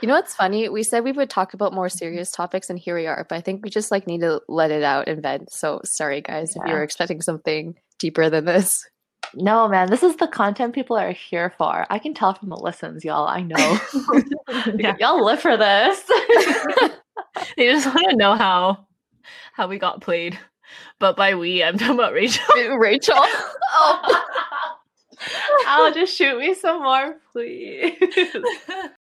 You know what's funny? We said we would talk about more mm-hmm. serious topics, and here we are. But I think we just like need to let it out and vent. So sorry, guys, if you were expecting something deeper than this. No, man, this is the content people are here for. I can tell from the listens, y'all. I know. Yeah. Y'all live for this. They just want to know how how we got played. But by we, I'm talking about Rachel. Rachel. oh. I'll just shoot me some more, please.